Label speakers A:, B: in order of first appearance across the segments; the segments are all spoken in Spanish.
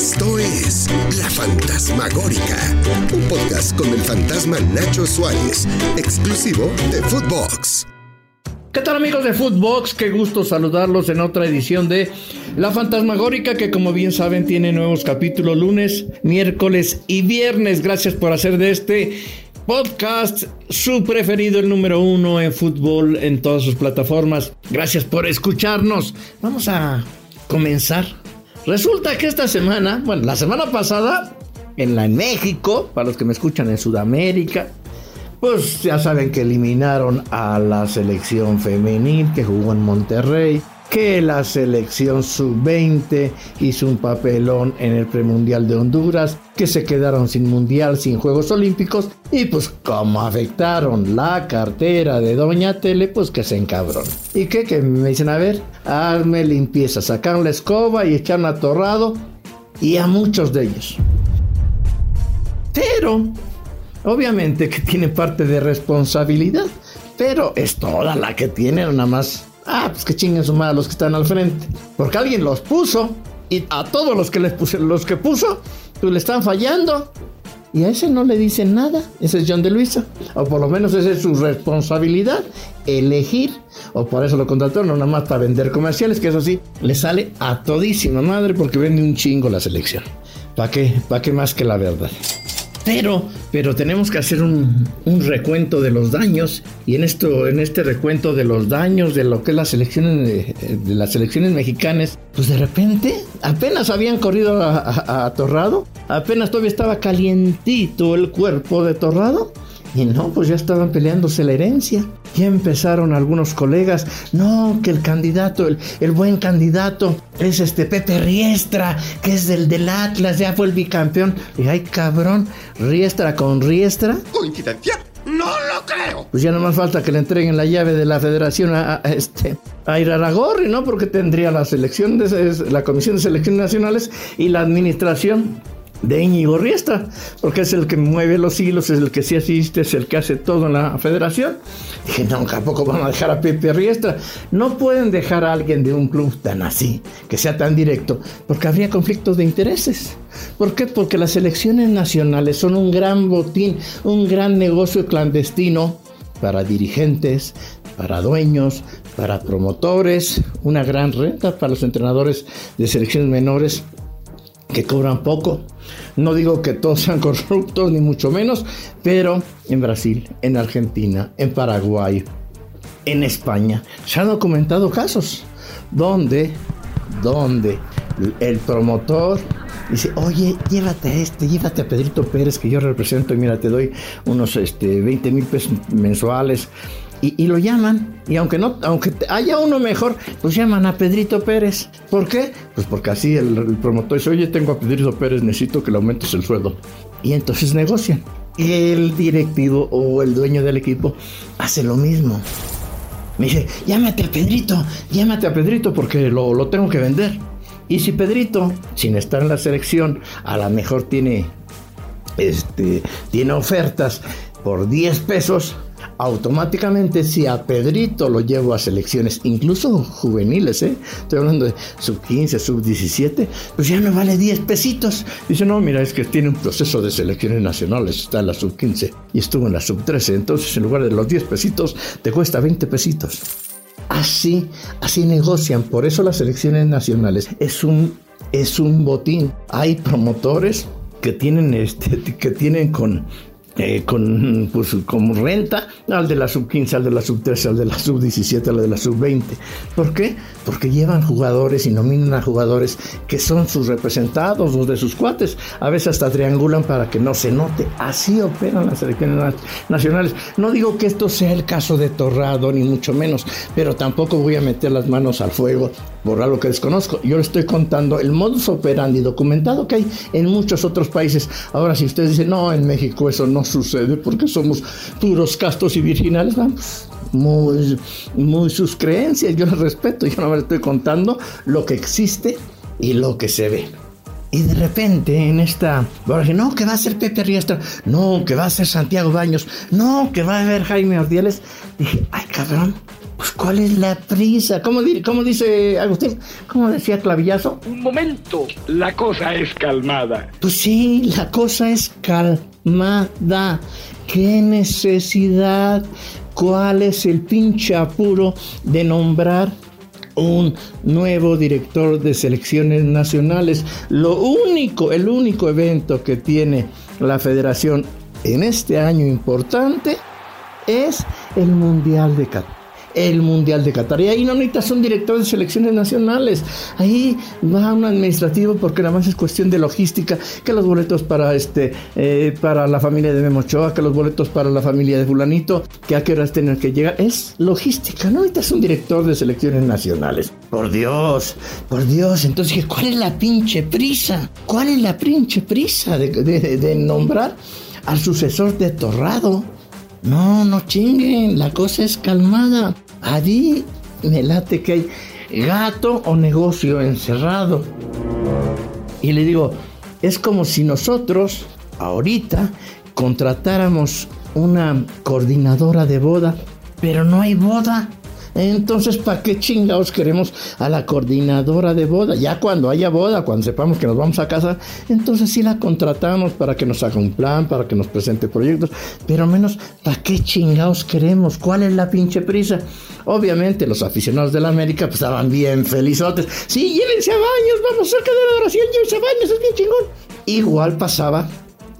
A: Esto es La Fantasmagórica, un podcast con el fantasma Nacho Suárez, exclusivo de Footbox.
B: ¿Qué tal amigos de Footbox? Qué gusto saludarlos en otra edición de La Fantasmagórica que como bien saben tiene nuevos capítulos lunes, miércoles y viernes. Gracias por hacer de este podcast su preferido, el número uno en fútbol en todas sus plataformas. Gracias por escucharnos. Vamos a comenzar Resulta que esta semana, bueno, la semana pasada, en la en México, para los que me escuchan en Sudamérica, pues ya saben que eliminaron a la selección femenil que jugó en Monterrey que la selección sub-20 hizo un papelón en el premundial de Honduras, que se quedaron sin mundial, sin Juegos Olímpicos, y pues como afectaron la cartera de Doña Tele, pues que se encabrón. ¿Y qué? Que me dicen, a ver, hazme limpieza, sacaron la escoba y echaron a Torrado y a muchos de ellos. Pero, obviamente que tiene parte de responsabilidad, pero es toda la que tiene, nada más Ah, pues que chinguen su madre los que están al frente. Porque alguien los puso. Y a todos los que les puse, los que puso, pues le están fallando. Y a ese no le dicen nada. Ese es John de Luisa. O por lo menos esa es su responsabilidad. Elegir. O por eso lo contrataron, no nada más para vender comerciales, que eso sí, le sale a todísima madre porque vende un chingo la selección. ¿Para qué? ¿Para qué más que la verdad? Pero, pero tenemos que hacer un, recuento de los daños. Y en esto, en este recuento de los daños de lo que es las elecciones de, las elecciones mexicanas, pues de repente apenas habían corrido a Torrado, apenas todavía estaba calientito el cuerpo de Torrado y no, pues ya estaban peleándose la herencia. Ya empezaron algunos colegas, no, que el candidato, el, buen candidato es este Pepe Riestra, que es del del Atlas, ya fue el bicampeón. Y ay, cabrón, Riestra con Riestra.
A: ¿Coincidencia? No lo creo.
B: Pues ya no más falta que le entreguen la llave de la federación a, este a Iraragorri, ¿no? Porque tendría la selección de la Comisión de Selecciones Nacionales y la administración de Íñigo Riestra, porque es el que mueve los hilos, es el que sí asiste, es el que hace todo en la federación. Dije, no, tampoco van a dejar a Pepe Riestra. No pueden dejar a alguien de un club tan así, que sea tan directo, porque habría conflictos de intereses. ¿Por qué? Porque las elecciones nacionales son un gran botín, un gran negocio clandestino para dirigentes, para dueños, para promotores, una gran renta para los entrenadores de selecciones menores que cobran poco. No digo que todos sean corruptos, ni mucho menos, pero en Brasil, en Argentina, en Paraguay, en España, se han documentado casos donde, donde el promotor dice, oye, llévate a este, llévate a Pedrito Pérez que yo represento y mira, te doy unos este, 20 mil pesos mensuales y, lo llaman. Y aunque no, aunque haya uno mejor, pues llaman a Pedrito Pérez. ¿Por qué? Pues porque así el, promotor dice, oye, tengo a Pedrito Pérez, necesito que le aumentes el sueldo. Y entonces negocian. El directivo o el dueño del equipo hace lo mismo. Me dice, llámate a Pedrito, llámate a Pedrito porque lo, lo tengo que vender. Y si Pedrito, sin estar en la selección, a lo mejor tiene, este, tiene ofertas por 10 pesos, automáticamente si a Pedrito lo llevo a selecciones, incluso juveniles, ¿eh? estoy hablando de sub 15, sub 17, pues ya me vale 10 pesitos. Dice, no, mira, es que tiene un proceso de selecciones nacionales, está en la sub 15 y estuvo en la sub 13, entonces en lugar de los 10 pesitos, te cuesta 20 pesitos. Así, así negocian, por eso las selecciones nacionales es un, es un botín. Hay promotores que tienen, este, que tienen con eh, con, pues, como renta al de la sub 15, al de la sub 13, al de la sub 17, al de la sub 20. ¿Por qué? Porque llevan jugadores y nominan a jugadores que son sus representados, los de sus cuates. A veces hasta triangulan para que no se note. Así operan las selecciones nacionales. No digo que esto sea el caso de Torrado, ni mucho menos, pero tampoco voy a meter las manos al fuego por algo que desconozco. Yo le estoy contando el modus operandi documentado que hay en muchos otros países. Ahora, si ustedes dicen, no, en México eso no sucede porque somos puros castos y virginales, vamos. Muy, muy sus creencias, yo les respeto, yo no me estoy contando lo que existe y lo que se ve. Y de repente en esta, no, que va a ser Pepe Riestra, no, que va a ser Santiago Baños, no, que va a haber Jaime Ordiales, dije, ay cabrón, Pues ¿cuál es la prisa? ¿Cómo, cómo dice Agustín? ¿Cómo decía Clavillazo?
C: Un momento, la cosa es calmada.
B: Pues sí, la cosa es calmada. ¿Qué necesidad? ¿Cuál es el pinche apuro de nombrar un nuevo director de selecciones nacionales? Lo único, el único evento que tiene la federación en este año importante es el Mundial de Qatar el Mundial de Qatar. Y ahí no necesitas un director de selecciones nacionales. Ahí va un administrativo porque nada más es cuestión de logística, que los boletos para este eh, para la familia de Memochoa, que los boletos para la familia de fulanito, que a qué horas tienen que llegar. Es logística, no necesitas un director de selecciones nacionales. Por Dios, por Dios. Entonces, ¿cuál es la pinche prisa? ¿Cuál es la pinche prisa de, de nombrar al sucesor de Torrado? No, no chinguen, la cosa es calmada. Allí me late que hay gato o negocio encerrado. Y le digo, es como si nosotros ahorita contratáramos una coordinadora de boda, pero no hay boda. Entonces, ¿para qué chingados queremos a la coordinadora de boda? Ya cuando haya boda, cuando sepamos que nos vamos a casar, entonces sí la contratamos para que nos haga un plan, para que nos presente proyectos, pero menos, ¿para qué chingados queremos? ¿Cuál es la pinche prisa? Obviamente, los aficionados de la América pues, estaban bien felizotes. Sí, llévense a baños, vamos cerca de la oración, llévense a baños, es bien chingón. Igual pasaba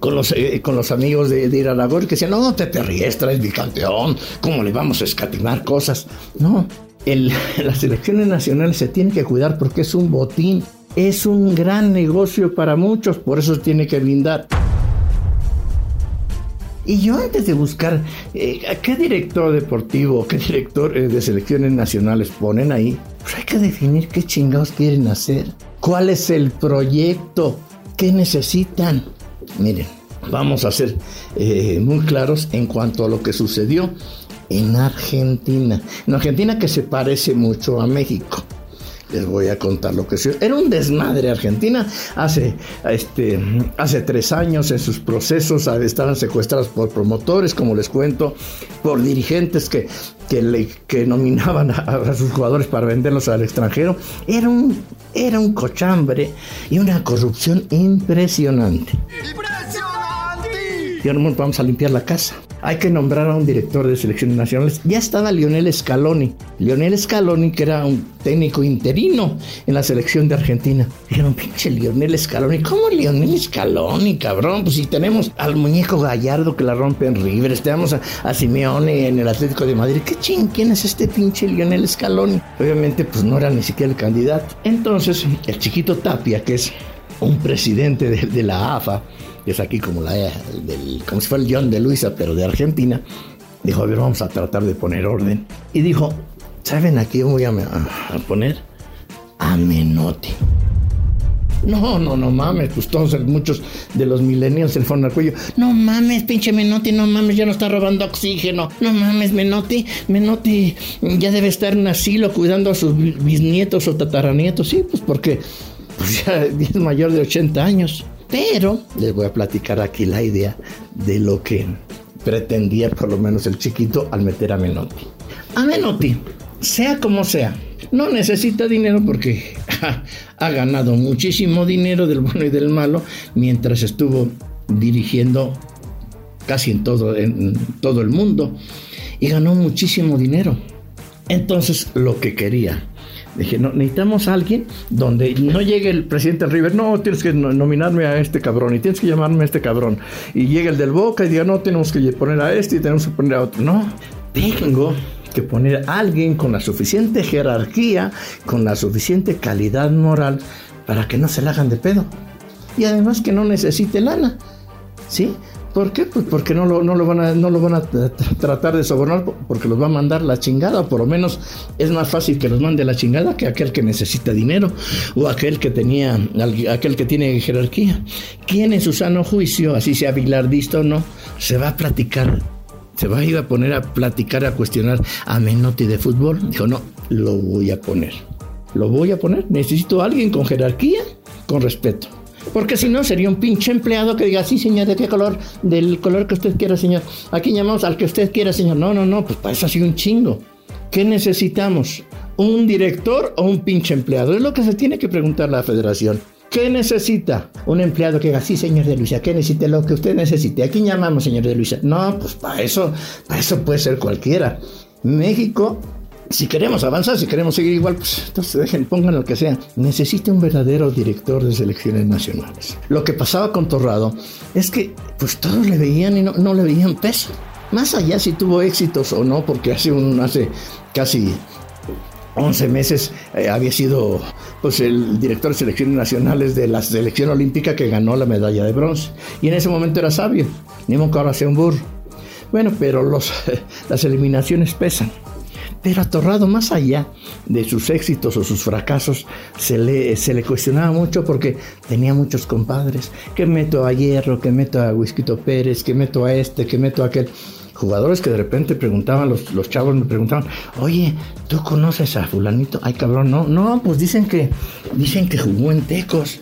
B: con los, eh, con los amigos de, de que decían, no, Pepe Riestra es bicampeón, ¿cómo le vamos a escatimar cosas? No, el, las elecciones nacionales se tienen que cuidar porque es un botín, es un gran negocio para muchos, por eso tiene que blindar. Y yo antes de buscar eh, qué director deportivo, qué director eh, de selecciones nacionales ponen ahí, pues hay que definir qué chingados quieren hacer, cuál es el proyecto, qué necesitan. Miren, vamos a ser eh, muy claros en cuanto a lo que sucedió en Argentina. En Argentina que se parece mucho a México. Les voy a contar lo que sucedió. Era un desmadre Argentina hace, este, hace tres años en sus procesos estaban secuestrados por promotores, como les cuento, por dirigentes que, que, que nominaban a, sus jugadores para venderlos al extranjero. Era un, era un cochambre y una corrupción impresionante. Y ahora vamos a limpiar la casa. Hay que nombrar a un director de selecciones nacionales. Ya estaba Lionel Scaloni. Lionel Scaloni, que era un técnico interino en la selección de Argentina. Dijeron, pinche Lionel Scaloni. ¿Cómo Lionel Scaloni, cabrón? Pues si tenemos al muñeco Gallardo que la rompe en River, tenemos a, Simeone en el Atlético de Madrid. ¿Qué ching? ¿Quién es este pinche Lionel Scaloni? Obviamente, pues no era ni siquiera el candidato. Entonces, el chiquito Tapia, que es un presidente de, la AFA, es aquí como, la, del, como si fuera el John de Luisa, pero de Argentina, dijo, a ver, vamos a tratar de poner orden. Y dijo, ¿saben a quién voy a, a, poner? A Menotti. No, no, no mames, pues todos, muchos de los millennials se fueron al cuello. No mames, pinche Menotti, no mames, ya no está robando oxígeno. No mames, Menotti, Menotti ya debe estar en asilo cuidando a sus bisnietos o tataranietos. Sí, pues porque pues ya es mayor de 80 años. Pero les voy a platicar aquí la idea de lo que pretendía por lo menos el chiquito al meter a Menotti. A Menotti, sea como sea, no necesita dinero porque ha ganado muchísimo dinero del bueno y del malo mientras estuvo dirigiendo casi en todo, el mundo y ganó muchísimo dinero. Entonces lo que quería Dije, no, necesitamos a alguien donde no llegue el presidente del River, no, tienes que nominarme a este cabrón y tienes que llamarme a este cabrón. Y llega el del Boca y diga, no, tenemos que poner a este y tenemos que poner a otro. No, tengo que poner a alguien con la suficiente jerarquía, con la suficiente calidad moral para que no se la hagan de pedo. Y además que no necesite lana. ¿Sí? ¿Por qué? Pues porque no lo, no lo, van, a, no lo van a tratar de sobornar, porque los va a mandar la chingada, por lo menos es más fácil que los mande la chingada que aquel que necesita dinero, o aquel que tenía, aquel que tiene jerarquía. ¿Quién en su sano juicio, así sea bilardista o no, se va a platicar se va a ir a poner a platicar, a cuestionar a Menotti de fútbol. Dijo, no, lo voy a poner. Lo voy a poner. Necesito a alguien con jerarquía, con respeto. Porque si no, sería un pinche empleado que diga, sí, señor, ¿de qué color? Del color que usted quiera, señor. Aquí llamamos al que usted quiera, señor. No, no, no, pues para eso ha sido un chingo. ¿Qué necesitamos? ¿Un director o un pinche empleado? Es lo que se tiene que preguntar la federación. ¿Qué necesita? Un empleado que diga, sí, señor de Luisa, ¿qué necesita? Lo que usted necesite. ¿A quién llamamos, señor de Luisa? No, pues para eso, para eso puede ser cualquiera. México si queremos avanzar, si queremos seguir igual, pues entonces dejen, pongan lo que sea. Necesita un verdadero director de selecciones nacionales. Lo que pasaba con Torrado es que pues todos le veían y no, no le veían peso. Más allá si tuvo éxitos o no, porque hace un hace casi 11 meses eh, había sido pues el director de selecciones nacionales de la selección olímpica que ganó la medalla de bronce. Y en ese momento era sabio, ni que ahora sea un burro. Bueno, pero los, las eliminaciones pesan. Pero a Torrado, más allá de sus éxitos o sus fracasos, se le, se le cuestionaba mucho porque tenía muchos compadres. Que meto a Hierro, que meto a Whisquito Pérez, que meto a este, que meto a aquel. Jugadores que de repente preguntaban, los, los chavos me preguntaban, oye, ¿tú conoces a fulanito? Ay, cabrón, no, no, pues dicen que, dicen que jugó en Tecos.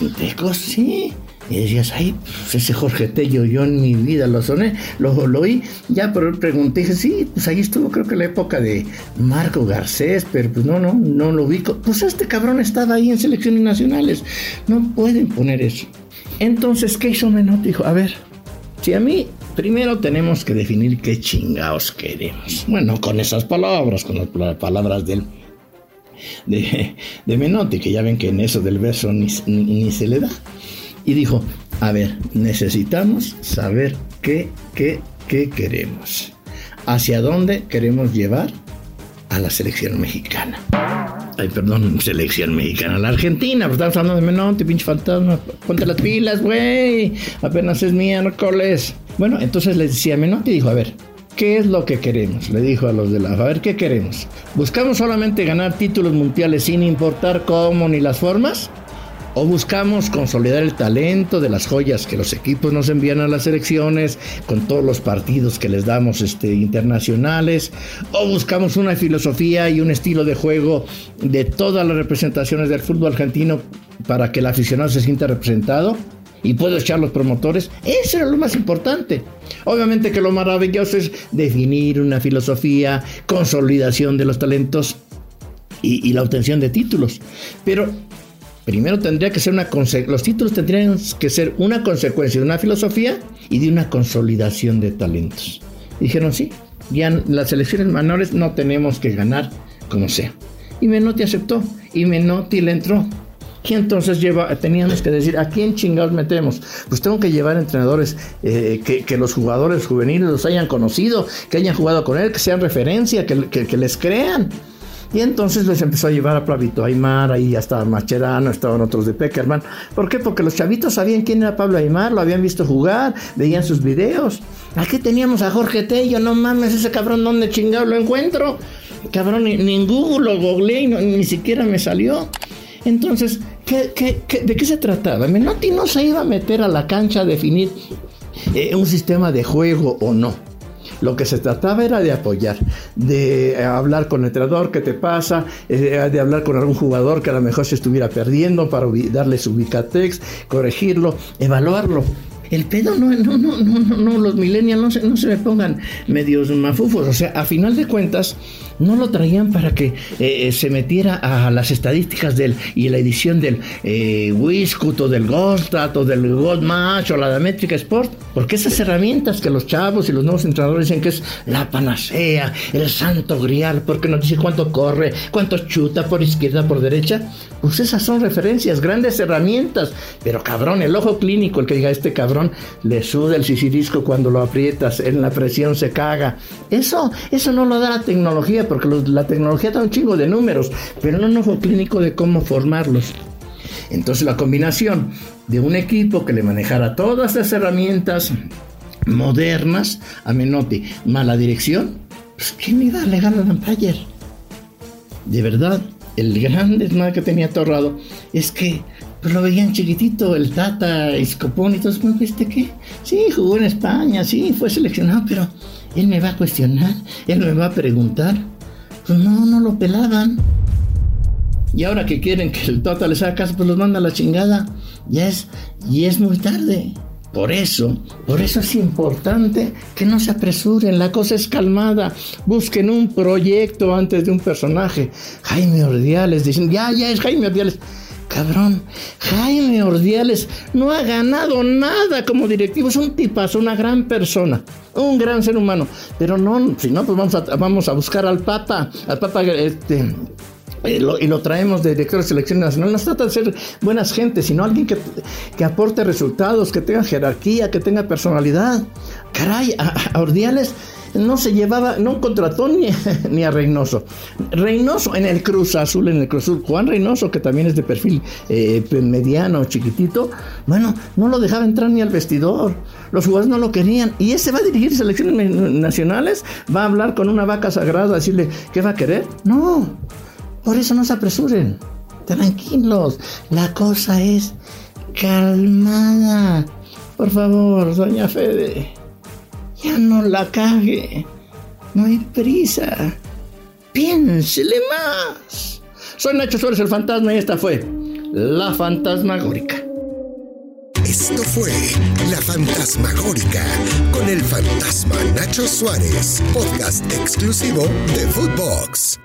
B: ¿En Tecos? Sí. Y decías, ay, pues ese Jorge Tello, yo en mi vida lo soné, lo, lo oí, ya pero pregunté, dije, sí, pues ahí estuvo creo que la época de Marco Garcés, pero pues no, no, no lo ubico. Pues este cabrón estaba ahí en selecciones nacionales, no pueden poner eso. Entonces, ¿qué hizo Menotti? Dijo, a ver, si a mí Primero tenemos que definir qué chingados queremos. Bueno, con esas palabras, con las palabras del, de, Menotti, que ya ven que en eso del verso ni, ni se le da y dijo, a ver, necesitamos saber qué, qué, qué queremos. ¿Hacia dónde queremos llevar a la selección mexicana? Ay, perdón, selección mexicana. La Argentina, pues estamos hablando de Menotti, pinche fantasma. Ponte las pilas, güey. Apenas es miércoles. Bueno, entonces le decía a Menotti y dijo, a ver, ¿qué es lo que queremos? Le dijo a los de la... A ver, ¿qué queremos? ¿Buscamos solamente ganar títulos mundiales sin importar cómo ni las formas? O buscamos consolidar el talento de las joyas que los equipos nos envían a las selecciones con todos los partidos que les damos este, internacionales, o buscamos una filosofía y un estilo de juego de todas las representaciones del fútbol argentino para que el aficionado se sienta representado y puedo echar los promotores. Eso era lo más importante. Obviamente que lo maravilloso es definir una filosofía, consolidación de los talentos y, y la obtención de títulos. Pero Primero tendría que ser una los títulos tendrían que ser una consecuencia de una filosofía y de una consolidación de talentos. Dijeron, sí, ya las elecciones menores no tenemos que ganar como sea. Y Menotti aceptó y Menotti le entró. Y entonces lleva, teníamos que decir, ¿a quién chingados metemos? Pues tengo que llevar entrenadores eh, que, los jugadores juveniles los hayan conocido, que hayan jugado con él, que sean referencia, que, que les crean. Y entonces les empezó a llevar a Pablo Aymar, ahí ya estaba Macherano, estaban otros de Peckerman. ¿Por qué? Porque los chavitos sabían quién era Pablo Aymar, lo habían visto jugar, veían sus videos. Aquí teníamos a Jorge Tello, no mames, ese cabrón, ¿dónde chingado lo encuentro? Cabrón, ni, en Google lo googleé y ni siquiera me salió. Entonces, ¿qué, de qué se trataba? Menotti no se iba a meter a la cancha a definir eh, un sistema de juego o no. Lo que se trataba era de apoyar, de eh, hablar con el entrenador, qué te pasa, eh, de hablar con algún jugador que a lo mejor se estuviera perdiendo para darle su ubicatex, corregirlo, evaluarlo. El pedo no, no, no, no, no, los millennials no se, no se me pongan medios mafufos. O sea, a final de cuentas, no lo traían para que eh, se metiera a las estadísticas del y la edición del eh, o del Ghostat o del God Match o la de Sport, porque esas herramientas que los chavos y los nuevos entrenadores dicen que es la panacea, el santo grial, porque nos dice cuánto corre, cuánto chuta por izquierda, por derecha, pues esas son referencias, grandes herramientas, pero cabrón, el ojo clínico, el que diga este cabrón, le suda el sisirisco cuando lo aprietas, en la presión se caga, eso, eso no lo da la tecnología porque la tecnología da un chingo de números, pero no un ojo clínico de cómo formarlos. Entonces la combinación de un equipo que le manejara todas las herramientas modernas a Menotti, mala dirección, pues ¿quién iba a alegar a Lampayer? De verdad, el gran desmadre que tenía Torrado es que pues lo veían chiquitito, el Tata, Escopón y todo eso, ¿viste qué? Sí, jugó en España, sí, fue seleccionado, pero él me va a cuestionar, él me va a preguntar. Pues no, no lo pelaban. Y ahora que quieren que el Tota les haga caso, pues los manda a la chingada. Ya es, y es muy tarde. Por eso, por eso es importante que no se apresuren, la cosa es calmada, busquen un proyecto antes de un personaje. Jaime Ordiales, dicen, ya, ya es Jaime Ordiales. Cabrón, Jaime Ordiales no ha ganado nada como directivo, es un tipazo, una gran persona, un gran ser humano. Pero no, si no, pues vamos a, vamos a buscar al Papa, al Papa este, y lo, traemos de director de selección nacional. No se trata de ser buenas gentes, sino alguien que, que, aporte resultados, que tenga jerarquía, que tenga personalidad. Caray, a Ordiales no se llevaba, no contrató ni, ni a Reynoso. Reynoso en el Cruz Azul, en el Cruz Azul, Juan Reynoso, que también es de perfil eh, mediano, chiquitito, bueno, no lo dejaba entrar ni al vestidor. Los jugadores no lo querían. Y ese va a dirigir selecciones nacionales, va a hablar con una vaca sagrada, decirle, ¿qué va a querer? No, por eso no se apresuren. Tranquilos, la cosa es calmada. Por favor, doña Fede. Ya no la cague. No hay prisa. Piénsele más. Soy Nacho Suárez el fantasma y esta fue La Fantasmagórica.
A: Esto fue La Fantasmagórica con el fantasma Nacho Suárez, podcast exclusivo de Footbox.